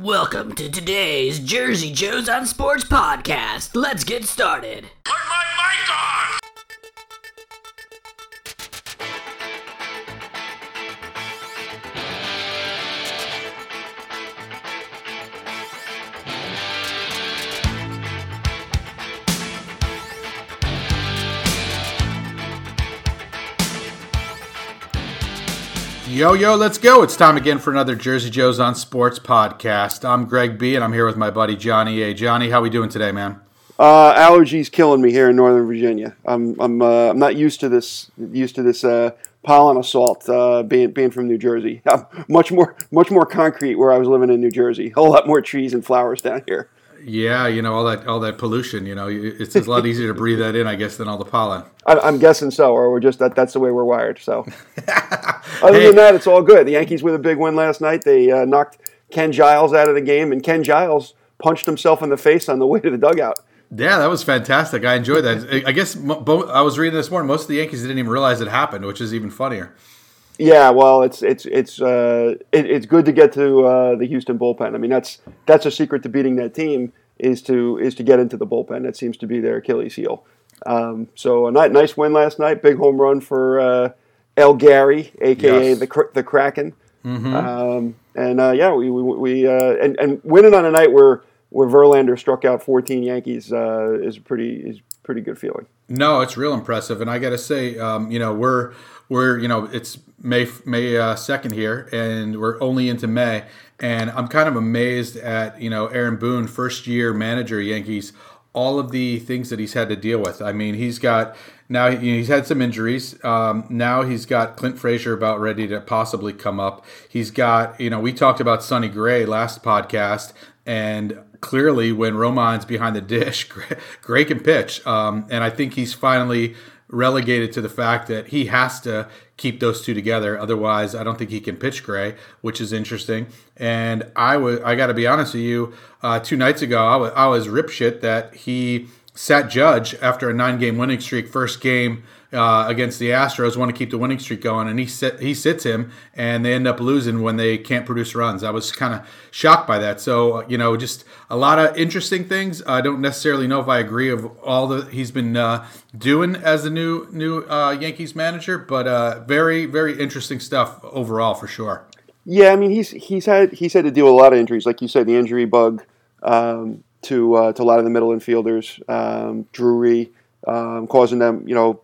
Welcome to today's Jersey Joes on Sports podcast. Let's get started. Yo, yo, let's go. It's time again for another Jersey Joe's on Sports podcast. I'm Greg B, and I'm here with my buddy Johnny A. Johnny, how we doing today, man? Uh, allergies killing me here in Northern Virginia. I'm I'm uh, I'm not used to this used to this uh, pollen assault. Uh, being being from New Jersey, I'm much more much more concrete where I was living in New Jersey. A whole lot more trees and flowers down here. Yeah, you know all that all that pollution. You know, it's, it's a lot easier to breathe that in, I guess, than all the pollen. I, I'm guessing so, or we're just that that's the way we're wired. So, other than that, it's all good. The Yankees with a big win last night. They uh, knocked Ken Giles out of the game, and Ken Giles punched himself in the face on the way to the dugout. Yeah, that was fantastic. I enjoyed that. I guess I was reading this morning. Most of the Yankees didn't even realize it happened, which is even funnier. Yeah, well, it's it's it's uh, it, it's good to get to uh, the Houston bullpen. I mean, that's that's a secret to beating that team is to is to get into the bullpen. That seems to be their Achilles heel. Um, so a ni- nice win last night. Big home run for uh, El Gary, aka Yes. the the Kraken. Um, and uh, yeah, we we, we uh, and and winning on a night where where Verlander struck out 14 Yankees uh, is pretty is pretty good feeling. No, it's real impressive, and I got to say, um, you know, we're we're you know it's May May second here, and we're only into May, and I'm kind of amazed at you know Aaron Boone, first year manager Yankees, all of the things that he's had to deal with. I mean, he's got now he's had some injuries. Um, now he's got Clint Frazier about ready to possibly come up. He's got you know we talked about Sonny Gray last podcast, and clearly when Roman's behind the dish, Gray, can pitch, um, and I think he's finally relegated to the fact that he has to keep those two together. Otherwise, I don't think he can pitch Gray, which is interesting. And I was I got to be honest with you, uh, two nights ago I was I was rip shit that he sat Judge after a nine game winning streak, first game. Uh, against the Astros, want to keep the winning streak going, and he sit, he sits him, and they end up losing when they can't produce runs. I was kind of shocked by that. So you know, just a lot of interesting things. I don't necessarily know if I agree of all that he's been uh, doing as the new new uh, Yankees manager, but uh, very very interesting stuff overall for sure. Yeah, I mean he's he's had he's had to deal with a lot of injuries, like you said, the injury bug um, to uh, to a lot of the middle infielders, um, Drury, um, causing them, you know,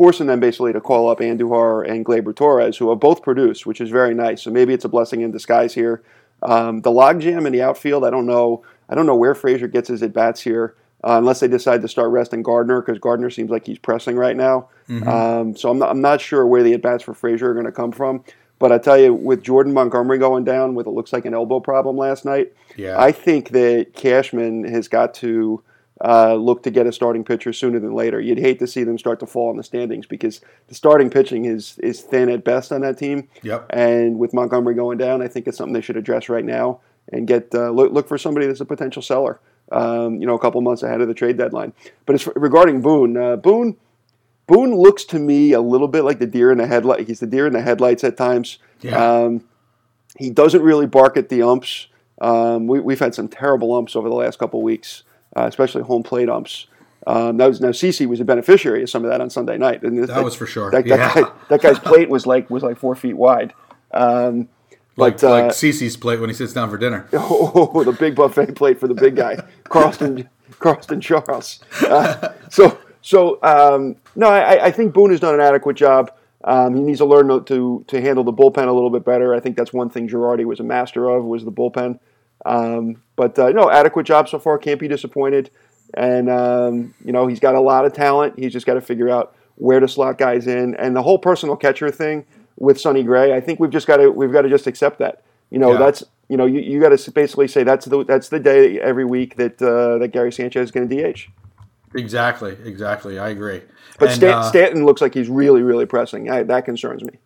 forcing them basically to call up Andujar and Gleyber Torres, who have both produced, which is very nice. So maybe it's a blessing in disguise here. Um, the logjam in the outfield, I don't know. I don't know where Frazier gets his at bats here, uh, unless they decide to start resting Gardner, because Gardner seems like he's pressing right now. Um, so I'm not, I'm not sure where the at bats for Frazier are going to come from. But I tell you, with Jordan Montgomery going down with it looks like an elbow problem last night, Yeah. I think that Cashman has got to uh, look to get a starting pitcher sooner than later. You'd hate to see them start to fall in the standings because the starting pitching is is thin at best on that team. Yep. And with Montgomery going down, I think it's something they should address right now and get uh, look look for somebody that's a potential seller. Um, you know, a couple months ahead of the trade deadline. But as regarding Boone, uh, Boone. Boone looks to me a little bit like the deer in the headlight. He's the deer in the headlights at times. Yeah. Um, he doesn't really bark at the umps. Um, we, we've had some terrible umps over the last couple of weeks, uh, especially home plate umps. Um, that was now CC was a beneficiary of some of that on Sunday night. And That was for sure. That, that, Yeah. guy, that guy's plate was like was like four feet wide. Um, like but, uh, like Cece's plate when he sits down for dinner. Oh, the big buffet plate for the big guy, Carsten, Carsten Charles. Uh, so, so um, no, I, I think Boone has done an adequate job. Um, he needs to learn to, to to handle the bullpen a little bit better. I think that's one thing Girardi was a master of was the bullpen. Um, but uh, no, adequate job so far. Can't be disappointed. And um, you know he's got a lot of talent. He's just got to figure out where to slot guys in. And the whole personal catcher thing with Sonny Gray, I think we've just got to we've got to just accept that. You know Yeah. that's you know you, you got to basically say that's the that's the day every week that uh, that Gary Sanchez is going to DH. Exactly, exactly. I agree. But And, Stan, uh, Stanton looks like he's really really pressing. I, that concerns me.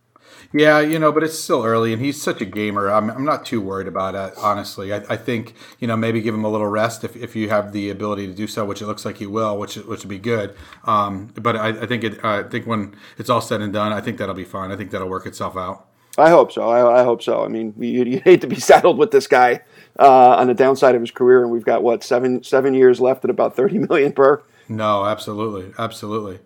Yeah, you know, but it's still early, and he's such a gamer. I'm, I'm not too worried about it, honestly. I, I think you know maybe give him a little rest if, if you have the ability to do so, which it looks like he will, which which would be good. Um, but I, I think it, I think when it's all said and done, I think that'll be fine. I think that'll work itself out. I hope so. I, I hope so. I mean, you, you hate to be saddled with this guy uh, on the downside of his career, and we've got what seven seven years left at about thirty million per. No, absolutely, absolutely.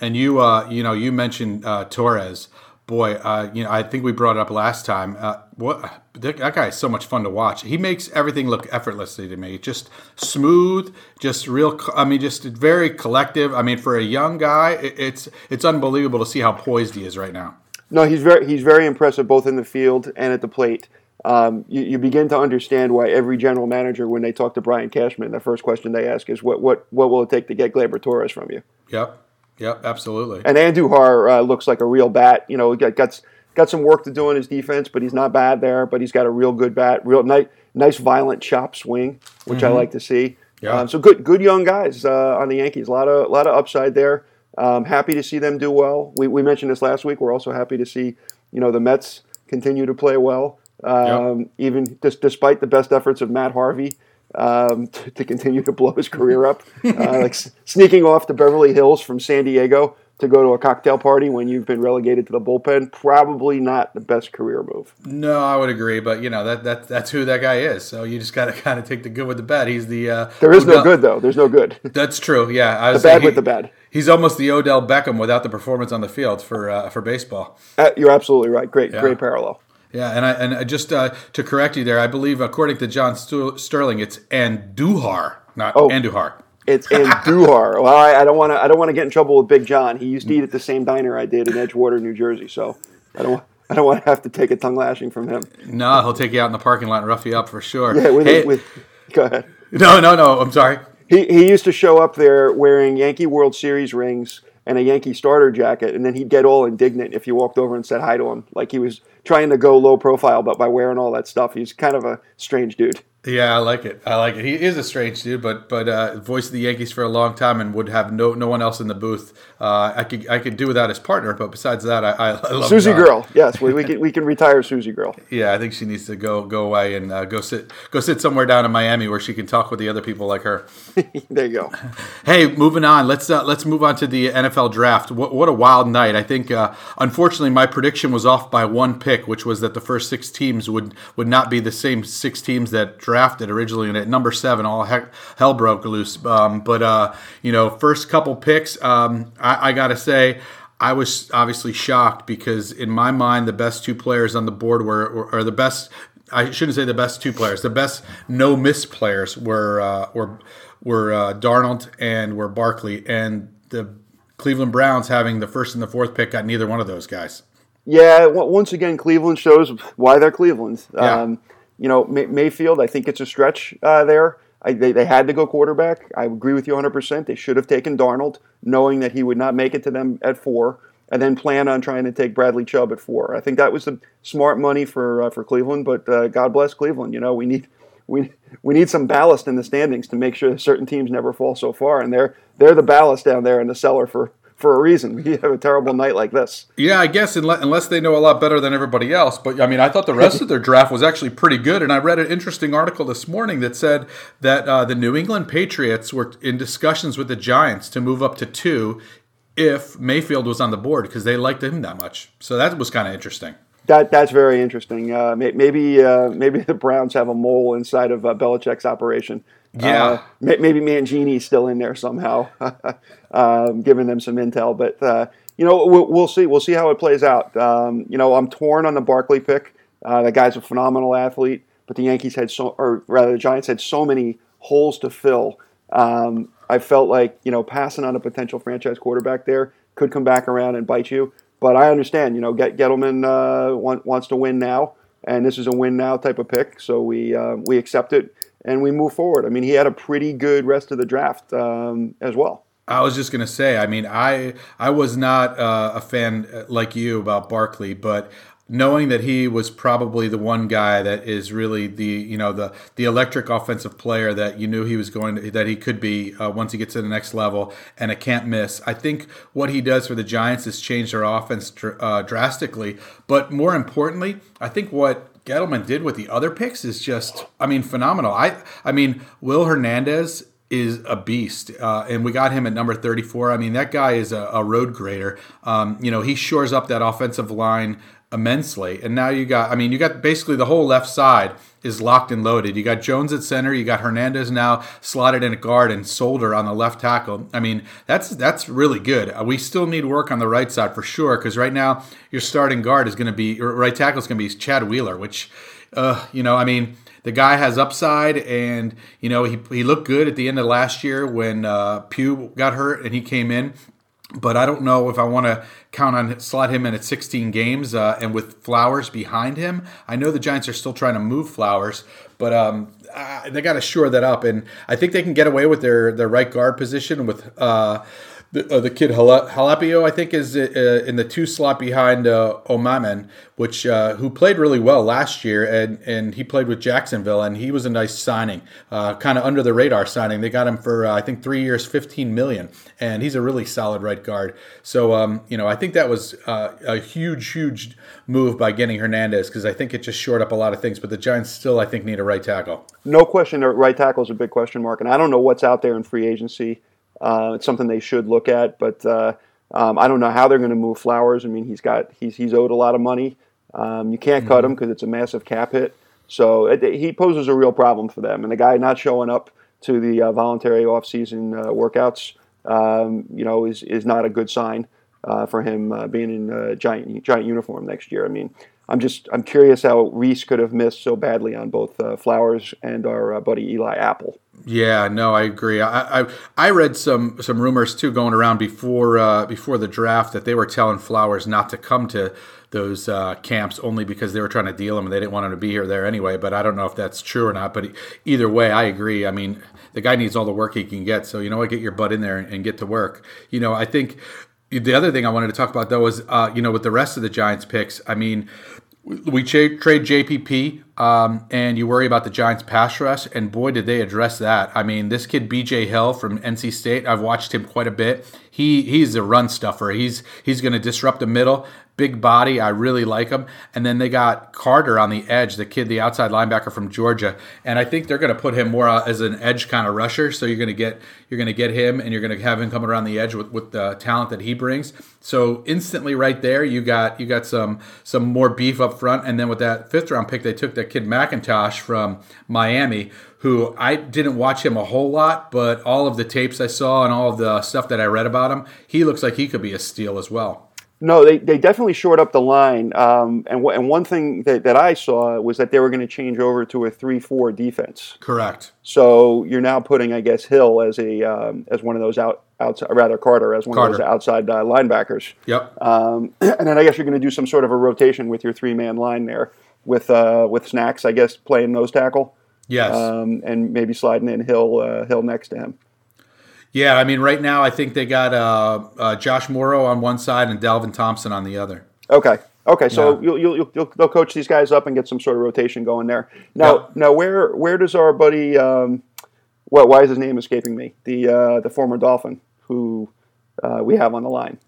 And you, uh, you know, you mentioned uh, Torres. Boy, uh, you know, I think we brought it up last time. Uh, what that guy is so much fun to watch. He makes everything look effortlessly to me. Just smooth, just real. I mean, just very collective. I mean, for a young guy, it's it's unbelievable to see how poised he is right now. No, he's very he's very impressive both in the field and at the plate. Um, you, you, begin to understand why every general manager, when they talk to Brian Cashman, the first question they ask is, "What what what will it take to get Gleyber Torres from you?" Yep, yep, absolutely. And Andujar uh, looks like a real bat. You know, got, got got some work to do in his defense, but he's not bad there. But he's got a real good bat, real nice, nice violent chop swing, which mm-hmm. I like to see. Yeah. Um, so good, good young guys uh, on the Yankees. A lot of a lot of upside there. Um, happy to see them do well. We, we mentioned this last week. We're also happy to see you know the Mets continue to play well, um, yep. even just despite the best efforts of Matt Harvey um, to, to, continue to blow his career up, uh, like sneaking off to Beverly Hills from San Diego to go to a cocktail party when you've been relegated to the bullpen. Probably not the best career move. No, I would agree, but you know that, that that's who that guy is. So you just got to kind of take the good with the bad. He's the uh, there is Odell. no good though. There's no good. That's true. Yeah, I the bad he, with the bad. He's almost the Odell Beckham without the performance on the field for uh, for baseball. Uh, you're absolutely right. Great, yeah. great parallel. Yeah, and I and just uh, to correct you there, I believe according to John Sterling, it's Andujar, not oh. Andujar. It's Andujar. well, I, I don't want to. I don't want to get in trouble with Big John. He used to eat at the same diner I did in Edgewater, New Jersey. So I don't. I don't want to have to take a tongue lashing from him. No, he'll take you out in the parking lot and rough you up for sure. Yeah, with, hey, with go ahead. No, no, no. I'm sorry. He he used to show up there wearing Yankee World Series rings and a Yankee starter jacket, and then he'd get all indignant if you walked over and said hi to him, like he was trying to go low profile, but by wearing all that stuff, he's kind of a strange dude. Yeah, I like it. I like it. He is a strange dude, but but uh, of the Yankees for a long time and would have no no one else in the booth. Uh, I could I could do without his partner, but besides that, I, I love Susie John. Girl. Yes, we, we can we can retire Susie Girl. Yeah, I think she needs to go go away and uh, go sit go sit somewhere down in Miami where she can talk with the other people like her. there you go. Hey, moving on. Let's uh, let's move on to the NFL draft. What what a wild night! I think uh, unfortunately my prediction was off by one pick, which was that the first six teams would would not be the same six teams that drafted originally and at number seven, all heck, hell broke loose. Um, but uh, you know, first couple picks, um, I, I got to say. I was obviously shocked because in my mind the best two players on the board were, were or the best I shouldn't say the best two players the best no miss players were uh, were were uh, Darnold and were Barkley and the Cleveland Browns having the first and the fourth pick got neither one of those guys. Yeah, once again Cleveland shows why they're Cleveland. Yeah. Um, you know, May- Mayfield, I think it's a stretch uh, there. I, they, they had to go quarterback. I agree with you 100%. They should have taken Darnold, knowing that he would not make it to them at four, and then plan on trying to take Bradley Chubb at four. I think that was the smart money for uh, for Cleveland. But uh, God bless Cleveland. You know, we need we we need some ballast in the standings to make sure certain teams never fall so far, and they're they're the ballast down there in the cellar for for a reason. We have a terrible night like this. Yeah, I guess unless they know a lot better than everybody else. But I mean, I thought the rest of their draft was actually pretty good. And I read an interesting article this morning that said that uh, the New England Patriots were in discussions with the Giants to move up to two if Mayfield was on the board because they liked him that much. So that was kind of interesting. That that's very interesting. Uh, maybe uh, maybe the Browns have a mole inside of uh, Belichick's operation. Yeah, uh, maybe Mangini's still in there somehow, um, giving them some intel. But uh, you know, we'll, we'll, see. We'll see how it plays out. Um, you know, I'm torn on the Barkley pick. Uh, that guy's a phenomenal athlete, but the Yankees had so, or rather, the Giants had so many holes to fill. Um, I felt like you know passing on a potential franchise quarterback there could come back around and bite you. But I understand. You know, Get, Gettleman uh, want, wants to win now, and this is a win now type of pick, so we uh, we accept it and we move forward. I mean, he had a pretty good rest of the draft um, as well. I was just gonna say. I mean, I I was not uh, a fan uh, like you about Barkley, but knowing that he was probably the one guy that is really the you know the the electric offensive player that you knew he was going to that he could be uh, once he gets to the next level and a can't miss. I think what he does for the Giants has changed their offense dr- uh, drastically, but more importantly, I think what Gettleman did with the other picks is just, I mean, phenomenal. I, I mean, Will Hernandez is a beast, uh, and we got him at number 34. I mean, that guy is a, a road grader. Um, you know, he shores up that offensive line immensely. And now you got, I mean, you got basically the whole left side is locked and loaded. You got Jones at center. You got Hernandez now slotted in a guard and Solder on the left tackle. I mean, that's that's really good. Uh, we still need work on the right side for sure because right now your starting guard is going to be your right tackle is going to be Chad Wheeler, which, uh, you know, I mean. The guy has upside, and you know he, he looked good at the end of last year when uh, Pugh got hurt and he came in but I don't know if I want to count on slot him in at 16 games uh, and with Flowers behind him. I know the Giants are still trying to move Flowers, but um, uh, they got to shore that up, and I think they can get away with their their right guard position with. Uh, the, uh, the kid Halapio, I think, is uh, in the two slot behind uh, Omameh, which uh, who played really well last year, and and he played with Jacksonville, and he was a nice signing, uh, kind of under the radar signing. They got him for uh, I think three years, fifteen million, and he's a really solid right guard. So um, you know, I think that was a huge, huge move by getting Hernandez because I think it just shored up a lot of things. But the Giants still, I think, need a right tackle. No question, right tackle is a big question mark, and I don't know what's out there in free agency. Uh, it's something they should look at, but uh, um, I don't know how they're going to move Flowers. I mean, he's got he's he's owed a lot of money. Um, you can't mm-hmm. cut him because it's a massive cap hit. So it, he poses a real problem for them. And the guy not showing up to the uh, voluntary offseason uh, workouts, um, you know, is is not a good sign uh, for him uh, being in a giant giant uniform next year. I mean, I'm just I'm curious how Reese could have missed so badly on both uh, Flowers and our uh, buddy Eli Apple. Yeah, no, I agree. I, I, I read some some rumors too going around before uh, before the draft that they were telling Flowers not to come to those uh, camps only because they were trying to deal him and they didn't want him to be here there anyway. But I don't know if that's true or not. But either way, I agree. I mean, the guy needs all the work he can get. So you know what, get your butt in there and, and get to work. You know, I think the other thing I wanted to talk about though is uh, you know with the rest of the Giants picks. I mean, we trade JPP, um, and you worry about the Giants' pass rush, and boy, did they address that. I mean, this kid BJ Hill from NC State, I've watched him quite a bit. He he's a run stuffer. He's he's going to disrupt the middle big body. I really like him. And then they got Carter on the edge, the kid, the outside linebacker from Georgia, and I think they're going to put him more uh, as an edge kind of rusher. So you're going to get you're going to get him, and you're going to have him coming around the edge with, with the talent that he brings. So instantly, right there, you got you got some some more beef up front, and then with that fifth round pick, they took that kid McIntosh from Miami who I didn't watch him a whole lot, but all of the tapes I saw and all of the stuff that I read about him, he looks like he could be a steal as well. No, they, they definitely shored up the line. Um, and, w- and one thing that, that I saw was that they were going to change over to a 3 4 defense. Correct. So you're now putting, I guess, Hill as a um, as one of those out, outside, rather Carter as one Carter. of those outside uh, linebackers. Yep. Um, and then I guess you're going to do some sort of a rotation with your three man line there with uh, with Snacks, I guess, playing nose tackle. Yes. Um, and maybe sliding in Hill uh, Hill next to him. Yeah, I mean, right now I think they got uh, uh, Josh Mauro on one side and Dalvin Thompson on the other. Okay. Okay, so yeah. you'll, you'll, you'll, they'll coach these guys up and get some sort of rotation going there. Now, yep. now where where does our buddy? Um, well, why is his name escaping me? The uh, the former Dolphin who uh, we have on the line.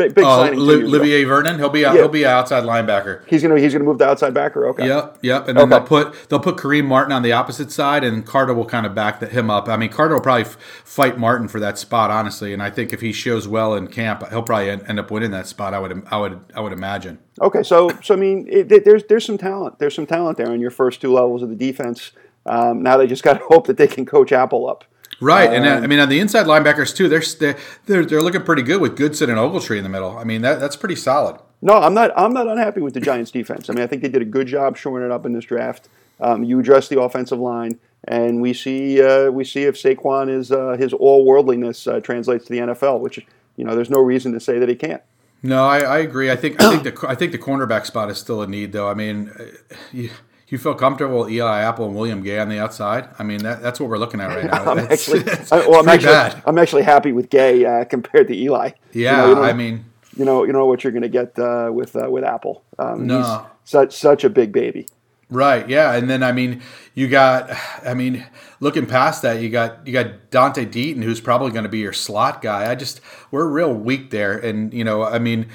Big, big uh, signing. Olivier Vernon. He'll be yeah. he'll be an outside linebacker. He's gonna he's gonna move the outside backer. Okay. Yep. Yep. And then okay. they'll put they'll put Kareem Martin on the opposite side, and Carter will kind of back the, him up. I mean, Carter will probably f- fight Martin for that spot, honestly. And I think if he shows well in camp, he'll probably end up winning that spot. I would I would I would imagine. Okay. So so I mean, it, it, there's there's some talent. There's some talent there in your first two levels of the defense. Um, now they just got to hope that they can coach Apple up. Right, um, and uh, I mean on the inside linebackers too, they're they're they're looking pretty good with Goodson and Ogletree in the middle. I mean that that's pretty solid. No, I'm not. I'm not unhappy with the Giants' defense. I mean, I think they did a good job shoring it up in this draft. Um, you address the offensive line, and we see uh, we see if Saquon is uh, his all worldliness uh, translates to the NFL, which you know there's no reason to say that he can't. No, I, I agree. I think I think the I think the cornerback spot is still a need, though. I mean, uh, you, you feel comfortable with Eli Apple and William Gay on the outside? I mean, that, that's what we're looking at right now. I'm it's, actually, it's, well, I'm actually, bad. I'm actually happy with Gay uh, compared to Eli. Yeah, you know, you I mean, you know, you know what you're going to get uh, with uh, with Apple. Um, no, such such a big baby. Right. Yeah, and then I mean, you got, I mean, looking past that, you got you got Donte Deayon, who's probably going to be your slot guy. I just we're real weak there, and you know, I mean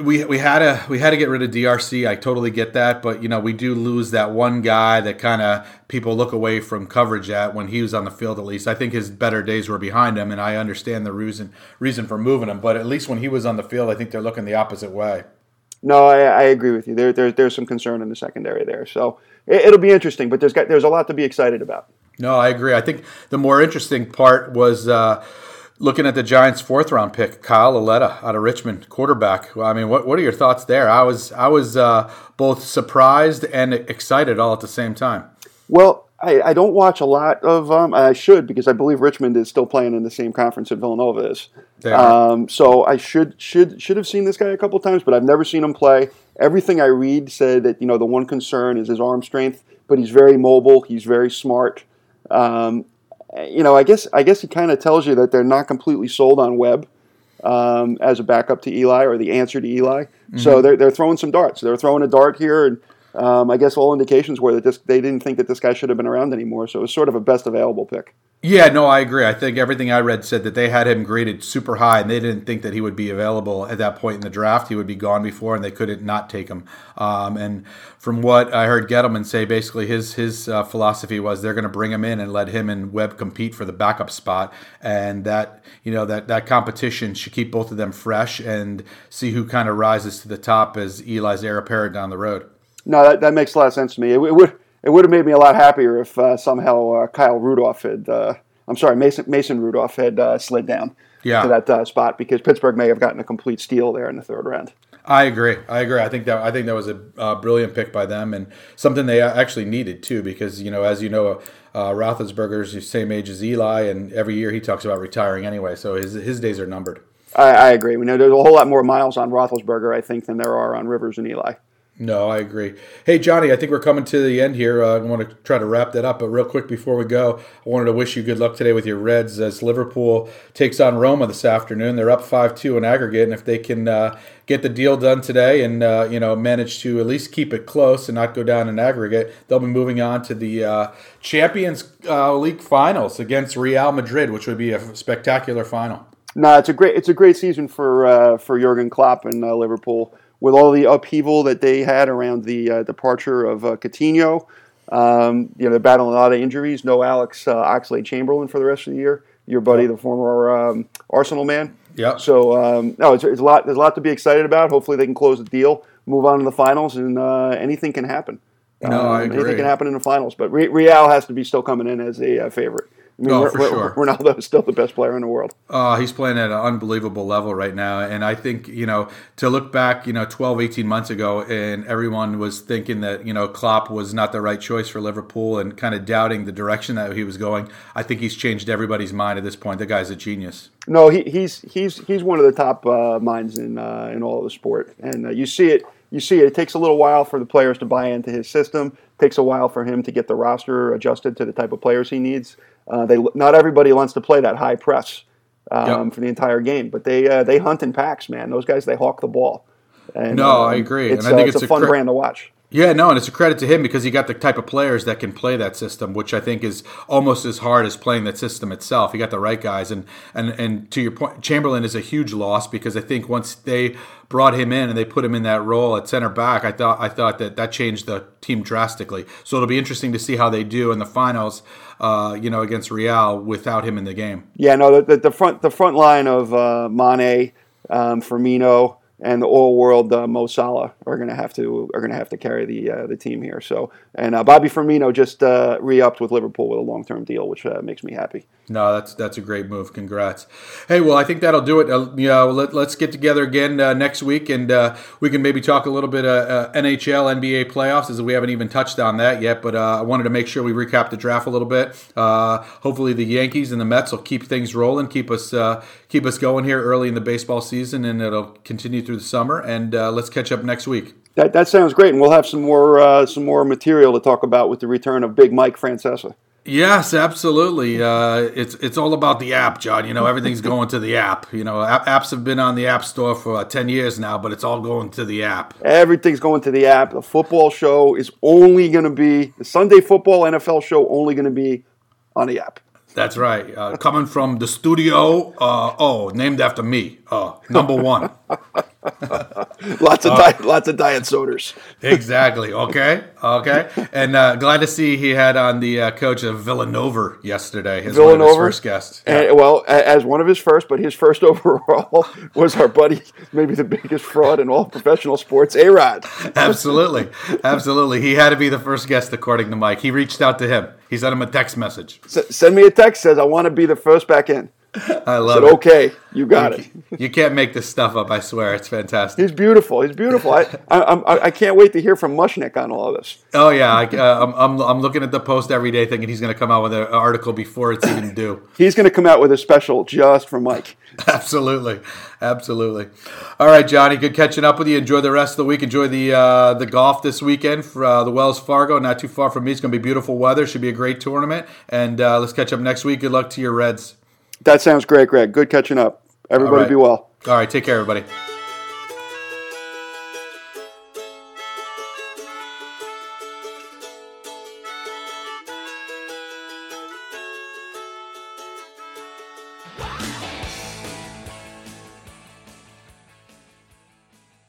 we we had to we had to get rid of DRC. I totally get that, but you know we do lose that one guy that kind of people look away from coverage at when he was on the field. At least I think his better days were behind him, and I understand the reason reason for moving him. But at least when he was on the field, I think they're looking the opposite way. No, I, I agree with you. There, there, there's some concern in the secondary there, so it, will be interesting. But there's got, there's a lot to be excited about. No, I agree. I think the more interesting part was uh, looking at the Giants' fourth round pick, Kyle Lauletta out of Richmond, quarterback. I mean, what what are your thoughts there? I was I was uh, both surprised and excited all at the same time. Well, I, I don't watch a lot of. Um, I should because I believe Richmond is still playing in the same conference that Villanova is. Um, so I should should should have seen this guy a couple times, but I've never seen him play. Everything I read said that you know the one concern is his arm strength, but he's very mobile. He's very smart. Um, you know, I guess I guess it kind of tells you that they're not completely sold on Webb um, as a backup to Eli or the answer to Eli. Mm-hmm. So they're they're throwing some darts. They're throwing a dart here and um, I guess all indications were that this, they didn't think that this guy should have been around anymore. So it was sort of a best available pick. Yeah, no, I agree. I think everything I read said that they had him graded super high, and they didn't think that he would be available at that point in the draft. He would be gone before, and they couldn't not take him. Um, and from what I heard Gettleman say, basically his his uh, philosophy was they're going to bring him in and let him and Webb compete for the backup spot, and that you know that that competition should keep both of them fresh and see who kind of rises to the top as Eli's heir apparent down the road. No, that, that makes a lot of sense to me. It, it would it would have made me a lot happier if uh, somehow uh, Kyle Rudolph had, uh, I'm sorry, Mason Mason Rudolph had uh, slid down yeah. to that uh, spot because Pittsburgh may have gotten a complete steal there in the third round. I agree. I agree. I think that I think that was a uh, brilliant pick by them and something they actually needed too because you know as you know uh, Roethlisberger's the same age as Eli and every year he talks about retiring anyway, so his his days are numbered. I, I agree. We know there's a whole lot more miles on Roethlisberger, I think, than there are on Rivers and Eli. No, I agree. Hey, Johnny, I think we're coming to the end here. Uh, I want to try to wrap that up, but real quick before we go, I wanted to wish you good luck today with your Reds as Liverpool takes on Roma this afternoon. They're up five two in aggregate, and if they can uh, get the deal done today and uh, you know manage to at least keep it close and not go down in aggregate, they'll be moving on to the uh, Champions uh, League finals against Real Madrid, which would be a spectacular final. No, it's a great it's a great season for uh, for Jurgen Klopp and Liverpool with all the upheaval that they had around the uh, departure of uh, Coutinho. Um, you know, they're battling a lot of injuries. No Alex uh, Oxlade Chamberlain for the rest of the year. Your buddy, the former um, Arsenal man. Yeah. So um, no, it's, it's, a lot. There's a lot to be excited about. Hopefully, they can close the deal, move on to the finals, and uh, anything can happen. No, I agree. Um, anything can happen in the finals, but Real has to be still coming in as a uh, favorite. I mean, oh, for sure. Ronaldo is still the best player in the world. Uh, he's playing at an unbelievable level right now. And I think, you know, to look back, you know, 12, 18 months ago, and everyone was thinking that, you know, Klopp was not the right choice for Liverpool and kind of doubting the direction that he was going. I think he's changed everybody's mind at this point. The guy's a genius. No, he, he's he's he's one of the top uh, minds in uh, in all of the sport, and uh, you see it. You see it. It takes a little while for the players to buy into his system. It takes a while for him to get the roster adjusted to the type of players he needs. Uh, they not everybody wants to play that high press um, yep. for the entire game, but they uh, they hunt in packs, man. Those guys they hawk the ball. And, no, um, I agree. It's, and I think uh, it's, it's, a, fun cre- brand to watch. Yeah, no, and it's a credit to him because he got the type of players that can play that system, which I think is almost as hard as playing that system itself. He got the right guys, and and and to your point, Chamberlain is a huge loss because I think once they brought him in and they put him in that role at center back, I thought I thought that that changed the team drastically. So it'll be interesting to see how they do in the finals, uh, you know, against Real without him in the game. Yeah, no, the, the front the front line of uh, Mane, um, Firmino and the oil world uh, Mo Salah are going to have to are going to have to carry the uh, the team here. So and uh, Bobby Firmino just uh, re-upped with Liverpool with a long term deal, which uh, makes me happy. No, that's that's a great move. Congrats. Hey, well, I think that'll do it. Uh, yeah, well, let, us get together again uh, next week, and uh, we can maybe talk a little bit uh, NHL, NBA playoffs, as we haven't even touched on that yet. But I wanted to make sure we recap the draft a little bit. hopefully, the Yankees and the Mets will keep things rolling, keep us keep us going here early in the baseball season, and it'll continue through the summer. And let's catch up next week. That, that sounds great, and we'll have some more some more material to talk about with the return of Big Mike Francesa. Yes, absolutely. Uh, it's it's all about the app, John. You know, everything's going to the app. You know, apps have been on the app store for uh, ten years now, but it's all going to the app. Everything's going to the app. The football show is only going to be the Sunday football NFL show only going to be on the app. That's right. Uh, coming from the studio. Uh, oh, named after me. Uh, number one. lots of diet, lots of diet sodas. exactly. Okay. Okay. And uh, glad to see he had on the uh, coach of Villanova yesterday. His Villanova? first guests. And, well, as one of his first, but his first overall was our buddy, maybe the biggest fraud in all professional sports, A Rod. Absolutely. Absolutely. He had to be the first guest, according to Mike. He reached out to him. He sent him a text message. S- send me a text says I want to be the first back in. I love said, it. okay, you got it. You can't make this stuff up. I swear, it's fantastic. He's beautiful. He's beautiful. I, I, I'm- I, I can't wait to hear from Mushnick on all of this. Oh yeah, I, uh, I'm, I'm I'm looking at the post every day, thinking he's going to come out with an article before it's even due. He's going to come out with a special just for Mike. absolutely, absolutely. All right, Johnny, good catching up with you. Enjoy the rest of the week. Enjoy the uh, the golf this weekend for uh, the Wells Fargo. Not too far from me. It's going to be beautiful weather. Should be a great tournament. And uh, let's catch up next week. Good luck to your Reds. That sounds great, Greg. Good catching up. Everybody right. be well. All right, take care, everybody.